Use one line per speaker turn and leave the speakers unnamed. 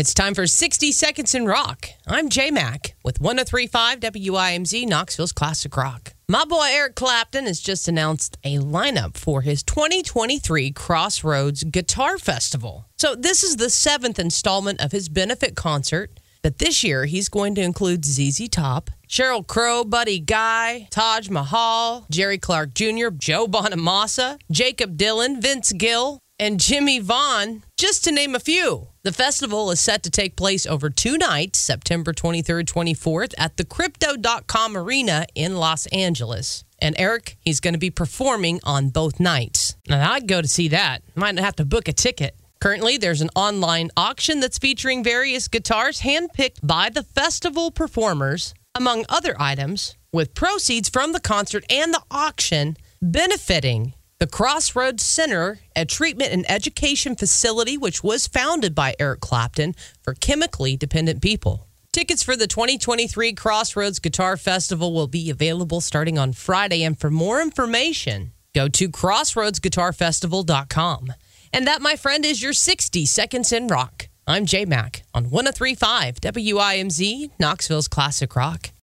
It's time for 60 Seconds in Rock. I'm J Mac with 1035 WIMZ Knoxville's Classic Rock. My boy Eric Clapton has just announced a lineup for his 2023 Crossroads Guitar Festival. So, this is the seventh installment of his benefit concert. But this year, he's going to include ZZ Top, Sheryl Crow, Buddy Guy, Taj Mahal, Gary Clark Jr., Joe Bonamassa, Jakob Dylan, Vince Gill, and Jimmie Vaughan, just to name a few. The festival is set to take place over two nights, September 23rd, 24th, at the Crypto.com Arena in Los Angeles. And Eric, he's going to be performing on both nights. Now, I'd go to see that. Might have to book a ticket. Currently, there's an online auction that's featuring various guitars handpicked by the festival performers, among other items, with proceeds from the concert and the auction benefiting the Crossroads Center, a treatment and education facility which was founded by Eric Clapton for chemically dependent people. Tickets for the 2023 Crossroads Guitar Festival will be available starting on Friday. And for more information, go to crossroadsguitarfestival.com. And that, my friend, is your 60 Seconds in Rock. I'm J Mac on 1035 WIMZ, Knoxville's Classic Rock.